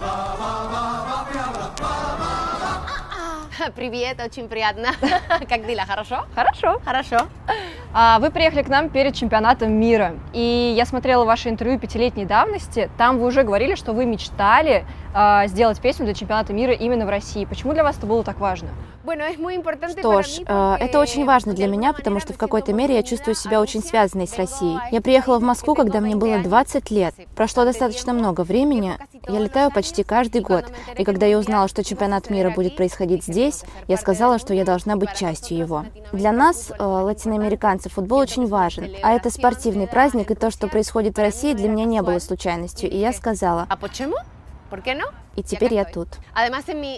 Привет, очень приятно. Как дела? Хорошо? Хорошо. Хорошо. А, Вы приехали к нам перед чемпионатом мира, и я смотрела ваше интервью пятилетней давности. Там вы уже говорили, что вы мечтали а, сделать песню для чемпионата мира именно в России. Почему для вас это было так важно? Что ж, э, это очень важно для меня, потому что в какой-то мере я чувствую себя очень связанной с Россией. Я приехала в Москву, когда мне было 20 лет. Прошло достаточно много времени. Я летаю почти каждый год. И когда я узнала, что чемпионат мира будет происходить здесь, я сказала, что я должна быть частью его. Для нас, э, латиноамериканцев, футбол очень важен. А это спортивный праздник, и то, что происходит в России, для меня не было случайностью. И я сказала, А почему? И теперь я тут.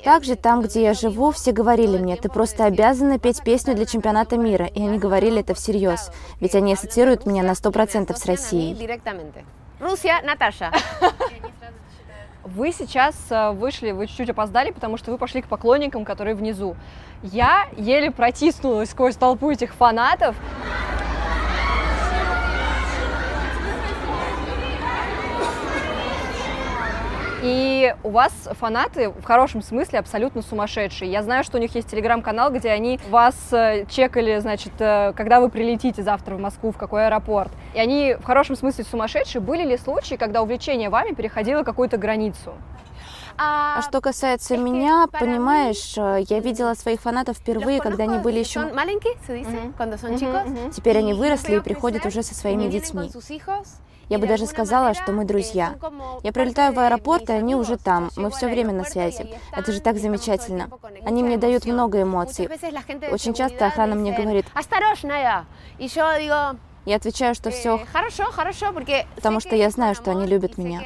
Также там, где я живу, все говорили мне, ты просто обязана петь песню для чемпионата мира. И они говорили это всерьез, ведь они ассоциируют меня на 100% с Россией. Rusia, Natasha. Вы сейчас э, вышли, вы чуть-чуть опоздали, потому что вы пошли к поклонникам, которые внизу. Я еле протиснулась сквозь толпу этих фанатов. И у вас фанаты в хорошем смысле абсолютно сумасшедшие. Я знаю, что у них есть телеграм-канал, где они вас э, чекали, значит, э, когда вы прилетите завтра в Москву, в какой аэропорт. И они в хорошем смысле сумасшедшие. Были ли случаи, когда увлечение вами переходило какую-то границу? А что касается меня, понимаешь, э, я видела своих фанатов впервые, когда они были еще... Son chicos. Теперь они выросли и приходят уже со своими детьми. Я бы даже сказала, что мы друзья. Я прилетаю в аэропорт, и они уже там. Мы все время на связи. Это же так замечательно. Они мне дают много эмоций. Очень часто охрана мне говорит, я отвечаю, что все «Eh, хорошо, хорошо, потому что я знаю, что они любят меня.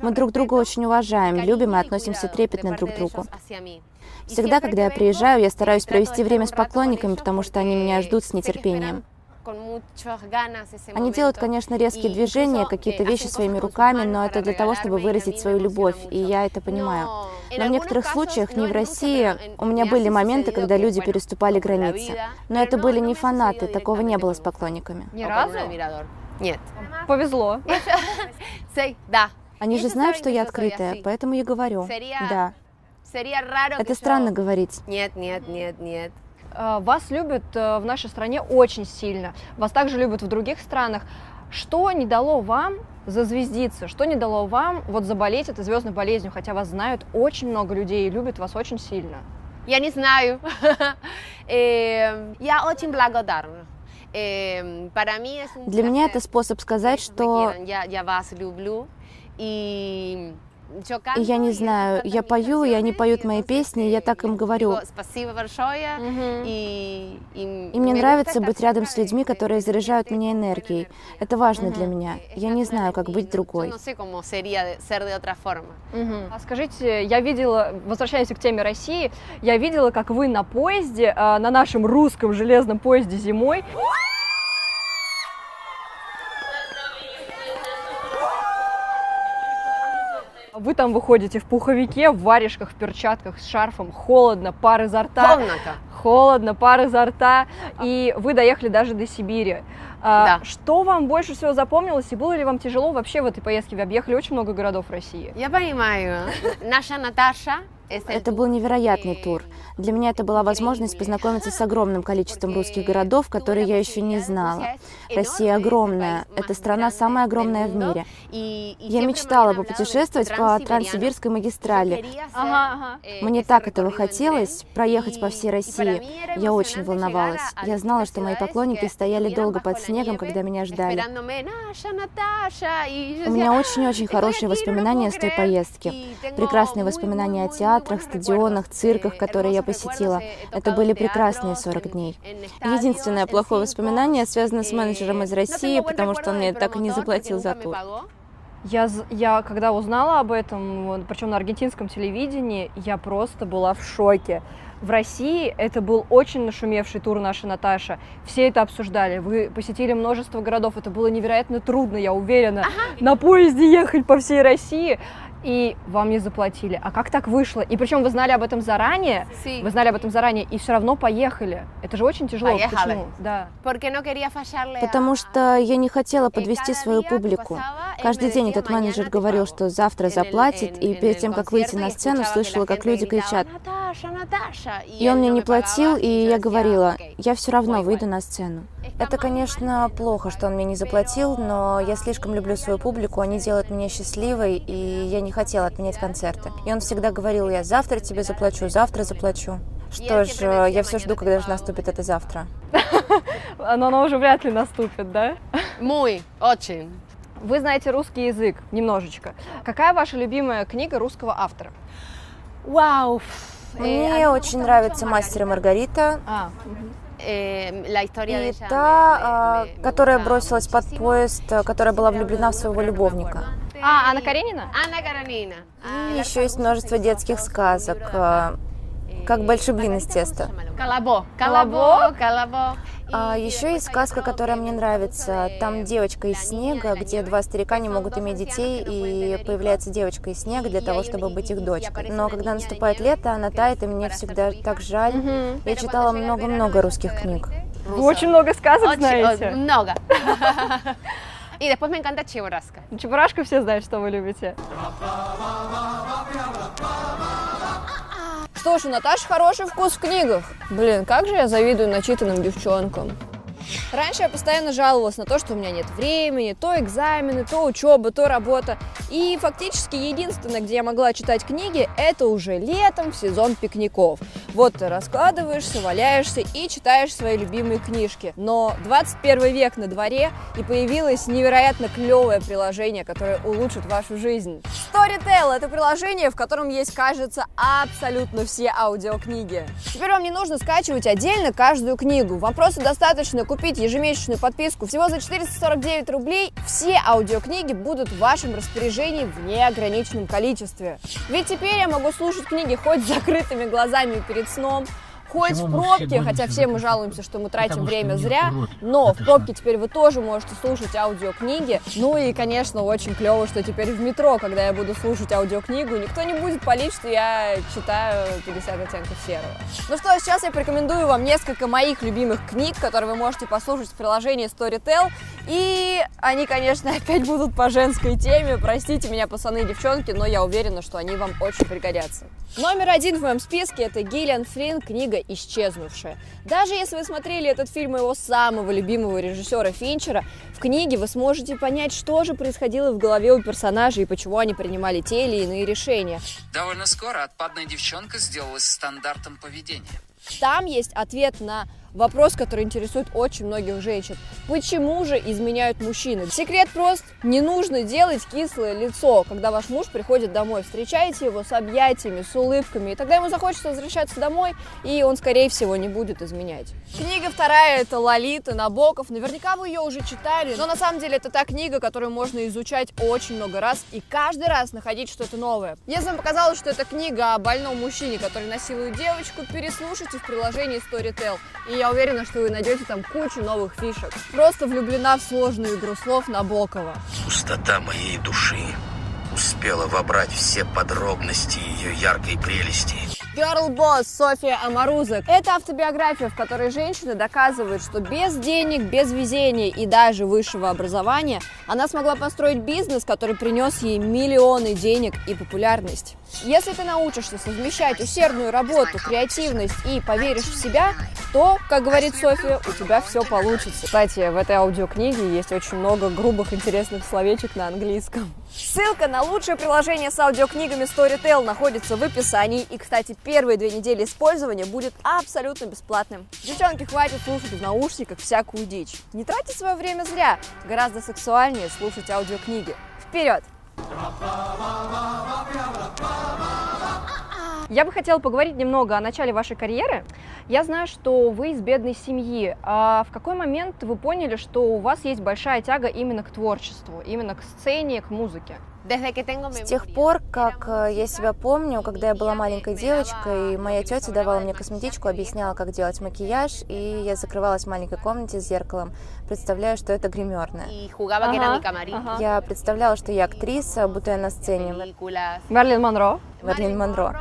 Мы друг друга очень уважаем, любим и относимся трепетно друг к другу. Всегда, когда я приезжаю, я стараюсь провести время с поклонниками, потому что они меня ждут с нетерпением. Они делают, конечно, резкие движения, какие-то вещи своими руками, но это для того, чтобы выразить свою любовь, и я это понимаю. Но в некоторых случаях, не в России, у меня были моменты, когда люди переступали границы. Но это были не фанаты, такого не было с поклонниками. Ни разу? Нет. Повезло. Да. Они же знают, что я открытая, поэтому я говорю. Да. Это странно говорить. Нет, нет, нет, нет. Э, Вас любят э, в нашей стране очень сильно. Вас также любят в других странах. Что не дало вам зазвездиться? Что не дало вам вот заболеть этой звездной болезнью? Хотя вас знают очень много людей и любят вас очень сильно. Я не знаю. Э, Я очень благодарна. Э, un Для меня это способ сказать, что. Я, вас люблю. И И я не знаю, я пою, и они поют мои песни, и я э, так им говорю. digo, «Спасибо большое», и- мне нравится быть рядом с людьми, которые заряжают меня энергией. Это важно для меня. Eh, Я не знаю, как быть другой. А скажите, я видела, возвращаясь к теме России, я видела, как вы на поезде, э, на нашем русском железном поезде зимой, Вы там выходите в пуховике, в варежках, в перчатках, с шарфом, холодно, пар изо рта. Комната. Холодно, пар изо рта, и вы доехали даже до Сибири. А, Да. Что вам больше всего запомнилось, и было ли вам тяжело вообще в этой поездке? Вы объехали очень много городов России. Я понимаю. Наша Наташа Это был невероятный тур. Для меня это была возможность познакомиться с огромным количеством русских городов, которые я еще не знала. Россия огромная. Эта страна самая огромная в мире. Я мечтала попутешествовать по Транссибирской магистрали. Мне так этого хотелось, проехать по всей России. Я очень волновалась. Я знала, что мои поклонники стояли долго под снегом, когда меня ждали. У меня очень-очень хорошие воспоминания с той поездки. Прекрасные воспоминания о театрах, стадионах, цирках, которые я посетила. Это были прекрасные 40 дней. Единственное плохое воспоминание связано с менеджером из России, потому что он мне так и не заплатил за тур. Я, я когда узнала об этом, причем на аргентинском телевидении, я просто была в шоке. В России это был очень нашумевший тур нашей Наташа. Все это обсуждали. Вы посетили множество городов. Это было невероятно трудно, я уверена, на поезде ехать по всей России. И вам не заплатили. А как так вышло? И причем вы знали об этом заранее, sí. вы знали об этом заранее, и все равно поехали. Это же очень тяжело. Поехали. Почему? Да. Потому что я не хотела подвести свою публику. Каждый день этот менеджер говорил, что завтра заплатит, и перед тем, как выйти на сцену, слышала, как люди кричат и он мне не платил, и я говорила, я все равно выйду на сцену. Это, конечно, плохо, что он мне не заплатил, но я слишком люблю свою публику, они делают меня счастливой, и я не хотела отменять концерты. И он всегда говорил, я завтра тебе заплачу, завтра заплачу. Что ж, я все жду, когда же наступит это завтра. Но оно уже вряд ли наступит, да? Мой, очень. Вы знаете русский язык немножечко. Какая ваша любимая книга русского автора? Вау! Мне очень нравится «Мастер и Маргарита». А, и та, которая бросилась под поезд, которая была влюблена в своего любовника. А, Анна Каренина? Анна Каренина. И еще есть множество детских сказок, как большой блин из теста. Колобо. Колобо. Колобо. А еще есть сказка, которая мне нравится. Там девочка из снега, где два старика не могут иметь детей, и появляется девочка из снега для того, чтобы быть их дочкой. Но когда наступает лето, она тает, и мне всегда так жаль. Я читала много-много русских книг. Вы очень много сказок знаете. Много. И después me encanta Чебурашка. Чебурашка все знают, что вы любите. Что ж, у Наташи хороший вкус в книгах. Блин, как же я завидую начитанным девчонкам. Раньше я постоянно жаловалась на то, что у меня нет времени, то экзамены, то учеба, то работа. И фактически единственное, где я могла читать книги, это уже летом в сезон пикников. Вот ты раскладываешься, валяешься и читаешь свои любимые книжки. Но 21 век на дворе, и появилось невероятно клевое приложение, которое улучшит вашу жизнь. Storytel — это приложение, в котором есть, кажется, абсолютно все аудиокниги. Теперь вам не нужно скачивать отдельно каждую книгу. Вам просто достаточно купить ежемесячную подписку всего за 449 рублей, все аудиокниги будут в вашем распоряжении в неограниченном количестве. Ведь теперь я могу слушать книги хоть с закрытыми глазами перед сном, хоть в пробке, хотя все мы жалуемся, что мы тратим время зря, но в пробке теперь вы тоже можете слушать аудиокниги. Ну и, конечно, очень клево, что теперь в метро, когда я буду слушать аудиокнигу, никто не будет палить, что я читаю 50 оттенков серого. Ну что, сейчас я порекомендую вам несколько моих любимых книг, которые вы можете послушать в приложении Storytel. И они, конечно, опять будут по женской теме. Простите меня, пацаны и девчонки, но я уверена, что они вам очень пригодятся. Номер один в моем списке это Гиллиан Флинн, книга «Исчезнувшая». Даже если вы смотрели этот фильм моего самого любимого режиссера Финчера, в книге вы сможете понять, что же происходило в голове у персонажей и почему они принимали те или иные решения. Довольно скоро отпадная девчонка сделалась стандартом поведения. Там есть ответ на Вопрос, который интересует очень многих женщин. Почему же изменяют мужчины? Секрет прост. Не нужно делать кислое лицо, когда ваш муж приходит домой. Встречайте его с объятиями, с улыбками. И тогда ему захочется возвращаться домой, и он, скорее всего, не будет изменять. Книга вторая – это Лолита Набоков. Наверняка вы ее уже читали, но на самом деле это та книга, которую можно изучать очень много раз и каждый раз находить что-то новое. Если вам показалось, что это книга о больном мужчине, который насилует девочку, переслушайте в приложении Storytel. И я уверена, что вы найдете там кучу новых фишек. Просто влюблена в сложную игру слов Набокова. Пустота моей души успела вобрать все подробности ее яркой прелести. Girl Boss София Амаруза. Это автобиография, в которой женщина доказывает, что без денег, без везения и даже высшего образования она смогла построить бизнес, который принес ей миллионы денег и популярность. Если ты научишься совмещать усердную работу, креативность и поверишь в себя, то, как говорит София, у тебя все получится. Кстати, в этой аудиокниге есть очень много грубых интересных словечек на английском. Ссылка на лучшее приложение с аудиокнигами Storytel находится в описании. И, кстати, первые две недели использования будет абсолютно бесплатным. Девчонки, хватит слушать в наушниках всякую дичь. Не тратьте свое время зря. Гораздо сексуальнее слушать аудиокниги. Вперед! Я бы хотела поговорить немного о начале вашей карьеры. Я знаю, что вы из бедной семьи. А в какой момент вы поняли, что у вас есть большая тяга именно к творчеству, именно к сцене, к музыке? С тех пор, как э, я себя помню, когда я была маленькой девочкой, моя тетя давала мне косметичку, объясняла, как делать макияж, и я закрывалась в маленькой комнате с зеркалом, представляя, что это гримерная. Ага, ага. Я представляла, что я актриса, будто я на сцене. Мерлин Монро. Мерлин Монро.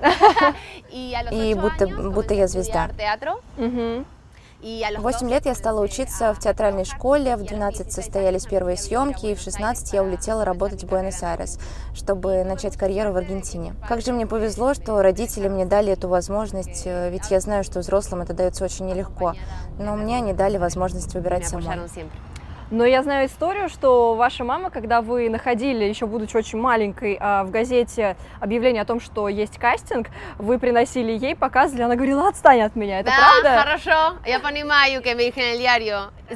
И будто, будто я звезда. В 8 лет я стала учиться в театральной школе, в 12 состоялись первые съемки, и в 16 я улетела работать в Буэнос-Айрес, чтобы начать карьеру в Аргентине. Как же мне повезло, что родители мне дали эту возможность, э, ведь я знаю, что взрослым это дается очень нелегко, но мне они дали возможность выбирать самой. Но я знаю историю, что ваша мама, когда вы находили, еще будучи очень маленькой, а, в газете объявление о том, что есть кастинг, вы приносили ей, показывали, она говорила, отстань от меня. Это правда? хорошо. Я понимаю, que me.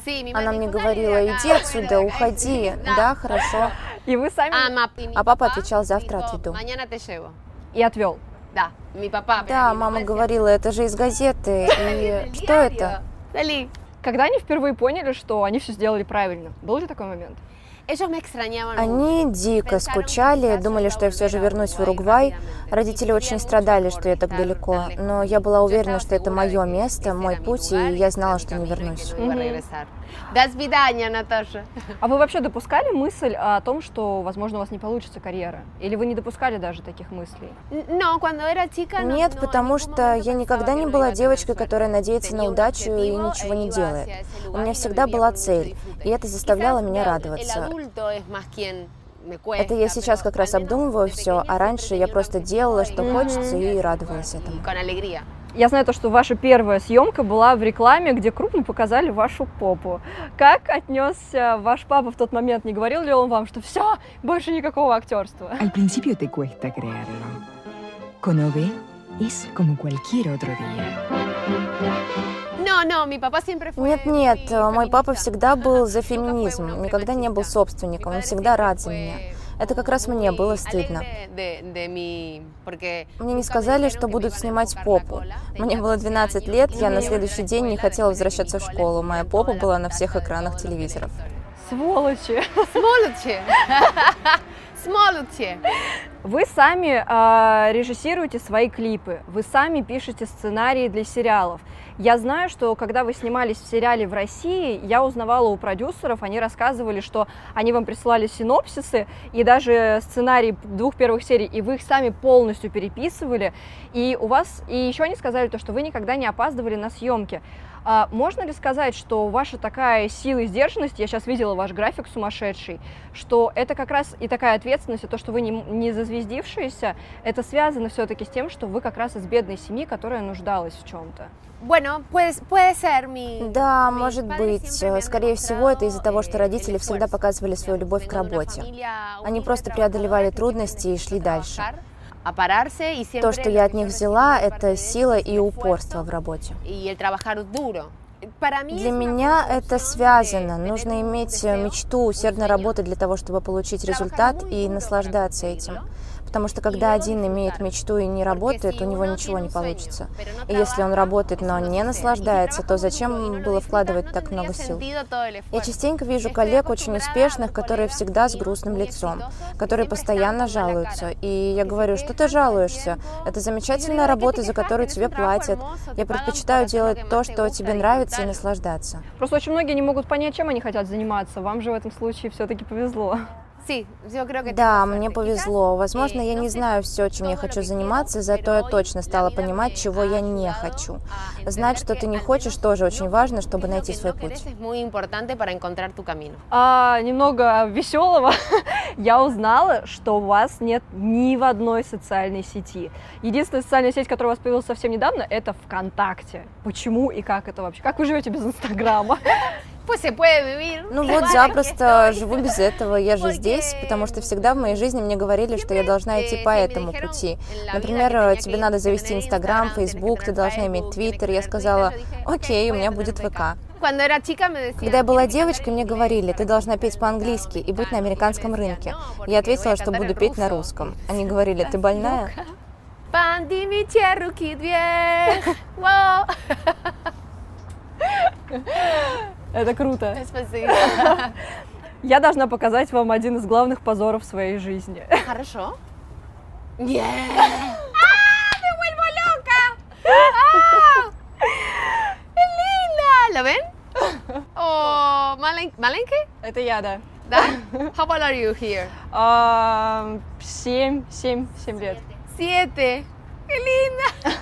Sí, Она мне говорила, "Dale, иди отсюда, уходи. да. Да, хорошо. И вы сами А, А папа отвечал, «Завтра отведу». И отвел. Да, mi papá. Да, мама говорила, это же из газеты. И что это? Salí. Когда они впервые поняли, что они все сделали правильно? Был ли такой момент? Они дико скучали, думали, что я все же вернусь в Уругвай. Родители очень страдали, что я так далеко, но я была уверена, что это мое место, мой путь, и я знала, что не вернусь. Que До свидания, Наташа. А вы вообще допускали мысль о том, что, возможно, у вас не получится карьера? Или вы не допускали даже таких мыслей? Нет, потому что я никогда не была девочкой, которая надеется на удачу и ничего не делает. У меня всегда была цель, и это заставляло меня радоваться. Это я сейчас как раз обдумываю все, а раньше я просто делала, что хочется, и радовалась y этому. Я знаю то, что ваша первая съемка была в рекламе, где крупно показали вашу попу. Как отнесся ваш папа в тот момент? Не говорил ли он вам, что все, больше никакого актерства? Al principio te cuesta creerlo. Con OB es como cualquier otro día. Нет, нет, мой папа всегда был за феминизм, никогда не был собственником, он всегда рад за меня. Это как раз мне было стыдно. Мне не сказали, что будут снимать попу. Мне было 12 12 años, лет, я на следующий день не хотела возвращаться в школу. Моя попа была на всех экранах телевизоров. Сволочи! Смолочи. Смолочи. Вы сами а, режиссируете свои клипы, вы сами пишете сценарии для сериалов. Я знаю, что когда вы снимались в сериале в России, я узнавала у продюсеров, они рассказывали, что они вам присылали синопсисы и даже сценарии двух первых серий, и вы их сами полностью переписывали. И у вас, и еще они сказали то, что вы никогда не опаздывали на съемки. А можно ли сказать, что ваша такая сила и сдержанность, я сейчас видела ваш график сумасшедший, что это как раз и такая ответственность, и то, что вы не, не зазвездившиеся, это связано все-таки с тем, что вы как раз из бедной семьи, которая нуждалась в чем-то. Bueno, puede, puede ser mi... Да, может быть. Скорее всего, это из-за того, что родители всегда показывали свою любовь к работе. Они просто преодолевали трудности и шли дальше. Y То, что я от них взяла, это сила и упорство в работе. Для меня это связано. Нужно иметь мечту, усердно работать для того, чтобы получить результат и наслаждаться этим. Потому что когда один имеет мечту и не работает, у него ничего не получится. И если он работает, но не наслаждается, то зачем было вкладывать так много сил? Я частенько вижу коллег очень успешных, которые всегда с грустным лицом, которые постоянно жалуются. И я говорю, что ты жалуешься? Это замечательная работа, за которую тебе платят. Я предпочитаю делать то, что тебе нравится, и наслаждаться. Просто очень многие не могут понять, чем они хотят заниматься. Вам же в этом случае все-таки повезло. Да, мне повезло. Возможно, я не знаю все, чем я хочу заниматься, зато я точно стала понимать, чего я не хочу. Знать, что ты не хочешь, тоже очень важно, чтобы найти свой путь. А немного веселого. Я узнала, что у вас нет ни в одной социальной сети. Единственная социальная сеть, которая у вас появилась совсем недавно, это ВКонтакте. Почему и как это вообще? Как вы живете без Инстаграма? Ну вот, запросто живу без этого. Я же здесь, потому что всегда в моей жизни мне говорили, что я должна идти по этому пути. Например, тебе надо завести Инстаграм, Фейсбук, ты должна иметь Твиттер. Я сказала, окей, у меня будет ВК. Когда я была девочкой, мне говорили, ты должна петь по-английски и быть на американском рынке. Я ответила, что буду петь на русском. Они говорили, ты больная? Мече руки две. Это круто. Спасибо. Я должна показать вам один из главных позоров своей жизни. Хорошо. ¡Ah! ¡Me vuelvo loca! ¡Ah! ¡Qué linda! ¿Lo ven? ¿malen- ¿Маленький? Это я, да. Да? How old are you here? А, Семь, семь, семь лет. Siete. ¡Qué linda!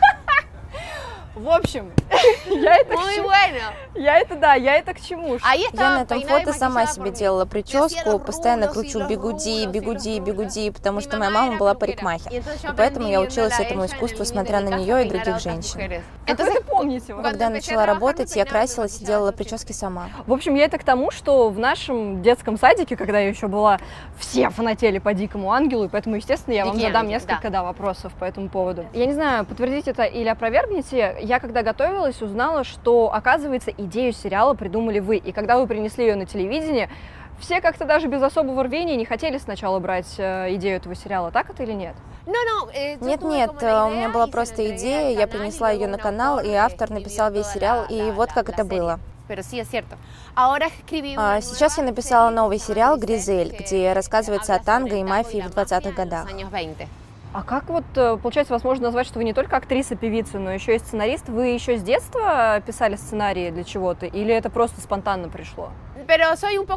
В общем, я это, к Muy чему- bueno. я это, да, я это к чему? Ahí Я на этом фото сама себе делала прическу, постоянно кручу бигуди, бигуди, бигуди, потому что моя мама была парикмахер. И поэтому я училась этому искусству, смотря на нее и других женщин. Как вы это помните? Когда я начала работать, я красилась и делала прически сама. В общем, я это к тому, что в нашем детском садике, когда я еще была, все фанатели по Дикому Ангелу, и поэтому, естественно, я вам задам несколько да. вопросов по этому поводу. Я не знаю, подтвердите это или опровергните, я когда готовилась, узнала, что, оказывается, идею сериала придумали вы, и когда вы принесли ее на телевидение, все как-то даже без особого рвения не хотели сначала брать э, идею этого сериала, так это или нет? No, eh, yo Нет, нет, la у меня была просто идея, я принесла ее на канал, и автор написал весь сериал, и вот как это было. А, una Сейчас я написала новый сериал «Гризель», где рассказывается о танго и мафии в la 20-х mafia en los годах. Años 20. А как вот, э, получается, вас можно назвать, что вы не только актриса, певица, но еще и сценарист? Вы еще с детства писали сценарии для чего-то? Или это просто спонтанно пришло?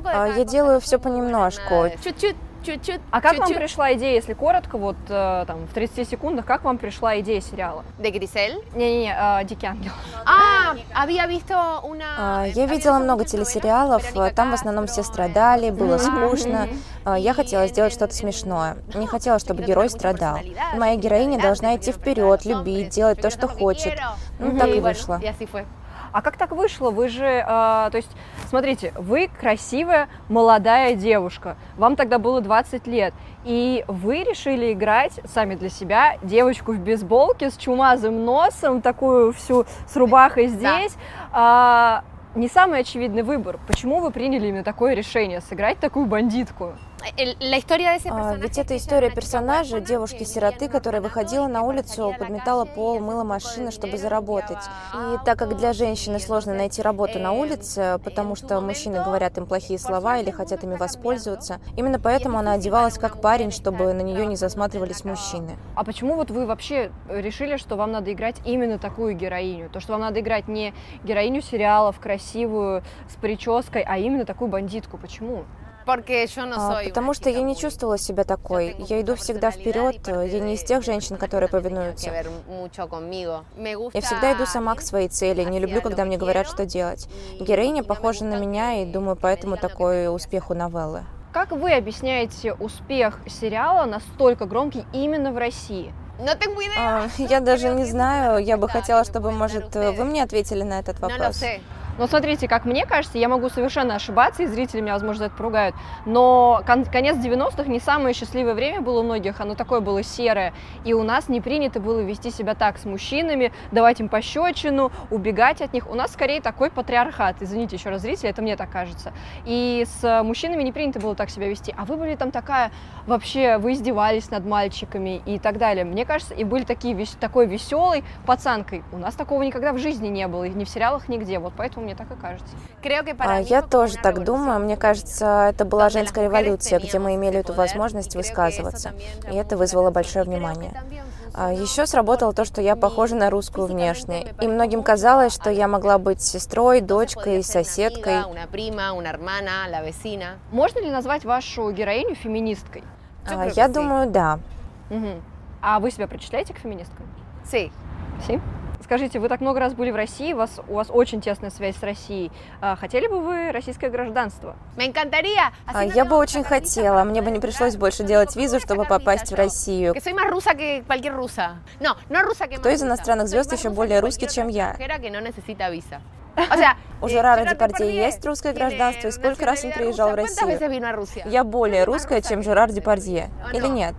А, я делаю tengo понемножку. Чуть-чуть, чуть-чуть, А как вам чуть-чуть. пришла идея, если коротко, вот э, там в 30 секундах, как вам пришла идея сериала? ¿De Grisel? Не-не-не, э, Дикий ангел. Ah, había visto una... А, Я видела много телесериалов, там в основном все страдали, было скучно. А, Я хотела сделать что-то смешное. Не хотела, чтобы герой страдал. Моя героиня должна идти вперед, любить, делать то, что хочет. Ну, так и вышло. А как так вышло? Вы же, э, то есть, смотрите, вы красивая молодая девушка, вам тогда было 20 лет, и вы решили играть сами для себя девочку в бейсболке с чумазым носом, такую всю с рубахой здесь. А, не самый очевидный выбор. Почему вы приняли именно такое решение сыграть такую бандитку? Ese А, Ведь это история персонажа, девушки-сироты, которая выходила на улицу, подметала пол, мыла машины, чтобы заработать. И так как для женщины сложно найти работу на eh, улице, потому en su что мужчины говорят им плохие слова или хотят ими воспользоваться, именно поэтому она одевалась как парень, чтобы на нее не засматривались мужчины. А почему вот вы вообще решили, что вам надо играть именно такую героиню? То, что вам надо играть не героиню сериалов, красивую, с прической, а именно такую бандитку. Почему? А, Потому что я не чувствовала себя такой. Я иду всегда вперед, я не из тех женщин, которые повинуются. Я всегда иду сама к своей цели, не люблю, когда мне говорят, что делать. Героиня похожа на меня, и думаю, поэтому такой успех у новеллы. Как вы объясняете успех сериала настолько громкий именно в России? А, Я даже не знаю, я бы хотела, чтобы, может, вы мне ответили на этот вопрос. Но смотрите, как мне кажется, я могу совершенно ошибаться, и зрители меня, возможно, это поругают, но кон- конец 90-х не самое счастливое время было у многих, оно такое было серое, и у нас не принято было вести себя так с мужчинами, давать им пощечину, убегать от них. У нас скорее такой патриархат, извините еще раз, зрители, это мне так кажется. И с мужчинами не принято было так себя вести, а вы были там такая, вообще, вы издевались над мальчиками и так далее. Мне кажется, и были такие, такой веселой пацанкой. У нас такого никогда в жизни не было, и ни в сериалах, нигде, вот поэтому мне так и кажется. А, Я тоже так думаю. Мне кажется, это была женская революция, где мы имели эту возможность высказываться. И это вызвало большое внимание. А, Еще сработало то, что я похожа на русскую внешне. И многим казалось, что я la могла быть сестрой, дочкой, соседкой. Можно ли назвать вашу героиню феминисткой? А, Я думаю, да. Мгм. А вы себя причисляете к феминисткам? Sí. Си? Скажите, вы так много раз были в России, у вас, у вас очень тесная связь с Россией. А, хотели бы вы российское гражданство? А, no Я бы очень хотела, мне бы не пришлось больше Yo делать digo, визу, ¿cómo чтобы попасть в? Россию. Кто из иностранных звезд еще более русский, чем я? У Жерара Жерар Депардье есть русское гражданство, и сколько раз он приезжал в rusa. ¿Cuántas veces Россию? Я более русская, чем Жерар. Депардье. ¿O Или нет?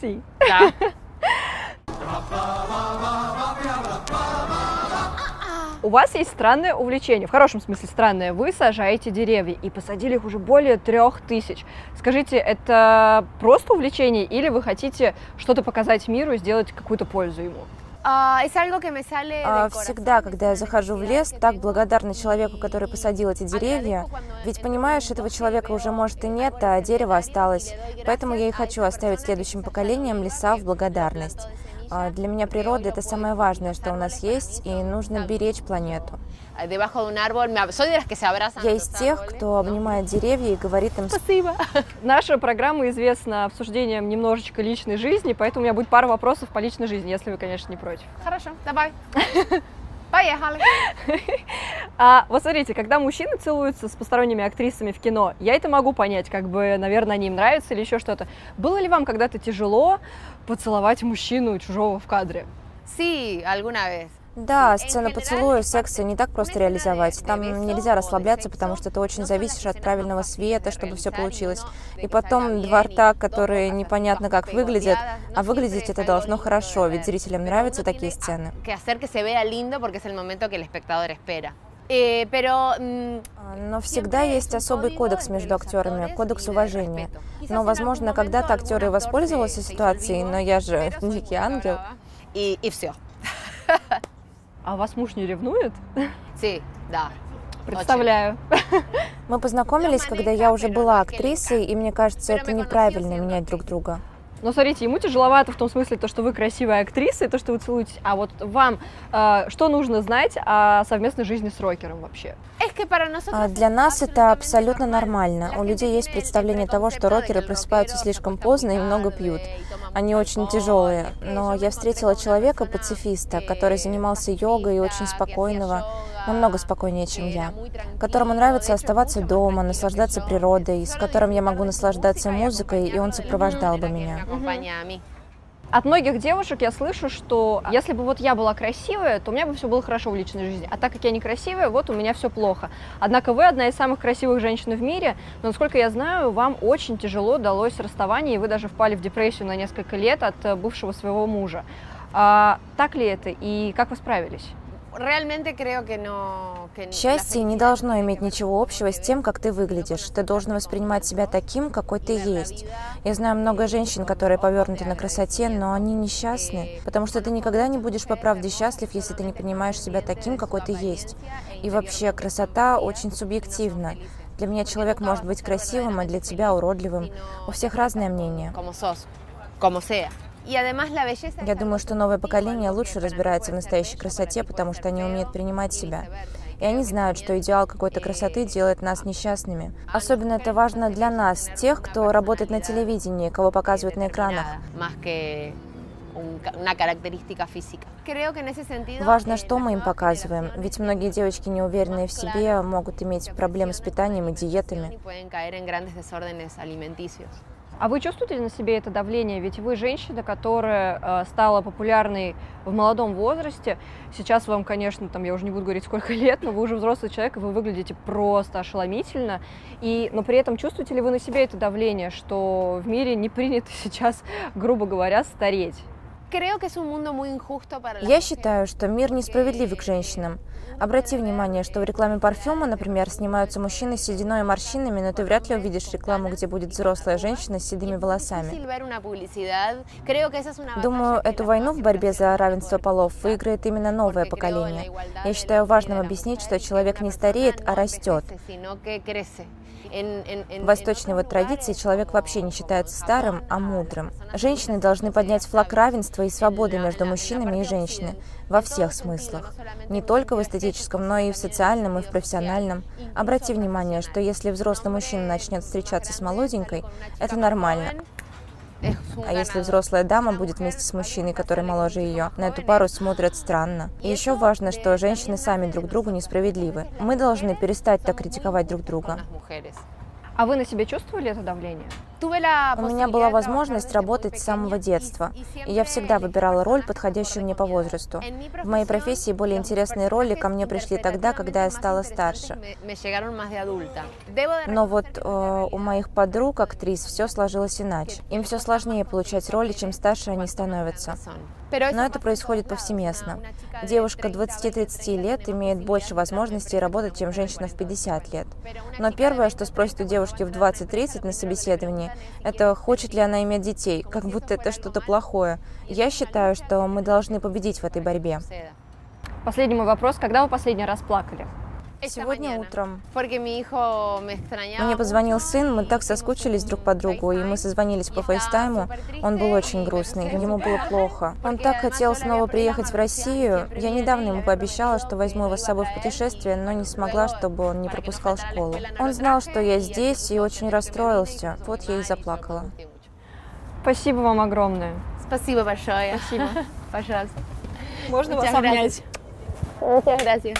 Си. Да. У вас есть странное увлечение, в хорошем смысле странное. Вы сажаете деревья и посадили их уже более трех тысяч. Скажите, это просто увлечение или вы хотите что-то показать миру и сделать какую-то пользу ему? А, а, всегда, когда я захожу в лес, так благодарна человеку, который посадил эти деревья. Ведь, понимаешь, этого человека уже, может, и нет, а дерево осталось. Поэтому я и хочу оставить следующим поколениям леса в благодарность. А, для меня природа — это самое важное, что у нас есть, и нужно беречь планету. Я из тех, кто обнимает деревья и говорит им «Спасибо». Наша программа известна обсуждением немножечко личной жизни, поэтому у меня будет пара вопросов по личной жизни, если вы, конечно, не против. Хорошо, давай. Поехали. А вот смотрите, когда мужчины целуются с посторонними актрисами в кино, я это могу понять, как бы, наверное, они им нравятся или еще что-то. Было ли вам когда-то тяжело поцеловать мужчину чужого в кадре? Sí, alguna vez. Да, сцена поцелуя, секса не так просто реализовать. Там нельзя расслабляться, потому что ты очень зависишь от правильного света, чтобы все получилось. И потом два рта, которые непонятно как выглядят, а выглядеть это должно хорошо, ведь зрителям нравятся такие сцены. Eh, а, но всегда есть особый кодекс между актерами, кодекс уважения. Но, возможно, когда-то актеры и воспользовался ситуацией, но я же дикий ангел. И, и все. А вас муж не ревнует? Sí, да. Представляю. Мы познакомились, когда я уже была актрисой, и мне кажется, это неправильно менять друг друга. Но смотрите, ему тяжеловато в том смысле, то, что вы красивая актриса, и то, что вы целуетесь. А вот вам э, что нужно знать о совместной жизни с рокером вообще? А для нас это абсолютно нормально. У людей есть представление того, что рокеры просыпаются слишком поздно и много пьют. Они очень тяжелые. Но я встретила человека, пацифиста, который занимался йогой и очень спокойного, намного спокойнее, чем я, которому нравится оставаться дома, наслаждаться природой, с которым я могу наслаждаться музыкой, и он сопровождал бы меня. От многих девушек я слышу, что если бы вот я была красивая, то у меня бы все было хорошо в личной жизни. А так как я некрасивая, вот у меня все плохо. Однако вы одна из самых красивых женщин в мире, но, насколько я знаю, вам очень тяжело далось расставание, и вы даже впали в депрессию на несколько лет от э, бывшего своего мужа. А, так ли это и как вы справились? Счастье не должно иметь ничего общего с тем, как ты выглядишь. Ты должен воспринимать себя таким, какой ты есть. Я знаю много женщин, которые повернуты на красоте, но они несчастны, потому что ты никогда не будешь по правде счастлив, если ты не понимаешь себя таким, какой ты есть. И вообще, красота очень субъективна. Для меня человек может быть красивым, а для тебя уродливым. У всех разное мнение. Я думаю, что новое поколение лучше разбирается в настоящей красоте, потому что они умеют принимать себя. И они знают, что идеал какой-то красоты делает нас несчастными. Особенно это важно для нас, тех, кто работает на телевидении, кого показывают на экранах. Важно, что мы им показываем, ведь многие девочки, неуверенные в себе, могут иметь проблемы с питанием и диетами. А вы чувствуете на себе это давление? Ведь вы женщина, которая э, стала популярной в молодом возрасте. Сейчас вам, конечно, там я уже не буду говорить сколько лет, но вы уже взрослый человек, и вы выглядите просто ошеломительно. И, но при этом чувствуете ли вы на себе это давление, что в мире не принято сейчас, грубо говоря, стареть? Я считаю, что мир несправедлив к женщинам. Обрати внимание, что в рекламе парфюма, например, снимаются мужчины с сединой и морщинами, но ты вряд ли увидишь рекламу, где будет взрослая женщина с седыми волосами. Думаю, эту войну в борьбе за равенство полов выиграет именно новое поколение. Я считаю важным объяснить, что человек не стареет, а растет. В восточной вот традиции человек вообще не считается старым, а мудрым. Женщины должны поднять флаг равенства и свободы между мужчинами и женщинами во всех смыслах. Не только в эстетическом, но и в социальном, и в профессиональном. Обрати внимание, что если взрослый мужчина начнет встречаться с молоденькой, это нормально. А если взрослая дама будет вместе с мужчиной, который моложе ее, на эту пару смотрят странно. И еще важно, что женщины сами друг другу несправедливы. Мы должны перестать так критиковать друг друга. А вы на себе чувствовали это давление? У меня была возможность работать с самого детства, и я всегда выбирала роль, подходящую мне по возрасту. В моей профессии более интересные роли ко мне пришли тогда, когда я стала старше. Но вот э, у моих подруг, актрис, все сложилось иначе. Им все сложнее получать роли, чем старше они становятся. Но это происходит повсеместно. Девушка 20-30 лет имеет больше возможностей работать, чем женщина в 50 лет. Но первое, что спросят у девушки в 20-30 на собеседовании, это хочет ли она иметь детей, как будто это что-то плохое. Я считаю, что мы должны победить в этой борьбе. Последний мой вопрос. Когда вы последний раз плакали? Сегодня утром. Мне позвонил сын, мы так соскучились друг по другу, и мы созвонились по фейстайму. Он был очень грустный, ему было плохо. Он так хотел снова приехать в Россию. Я недавно ему пообещала, что возьму его с собой в путешествие, но не смогла, чтобы он не пропускал школу. Он знал, что я здесь, и очень расстроился. Вот я и заплакала. Спасибо вам огромное. Спасибо большое. Спасибо. Пожалуйста. Можно вас обнять? Muchas gracias.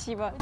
西巴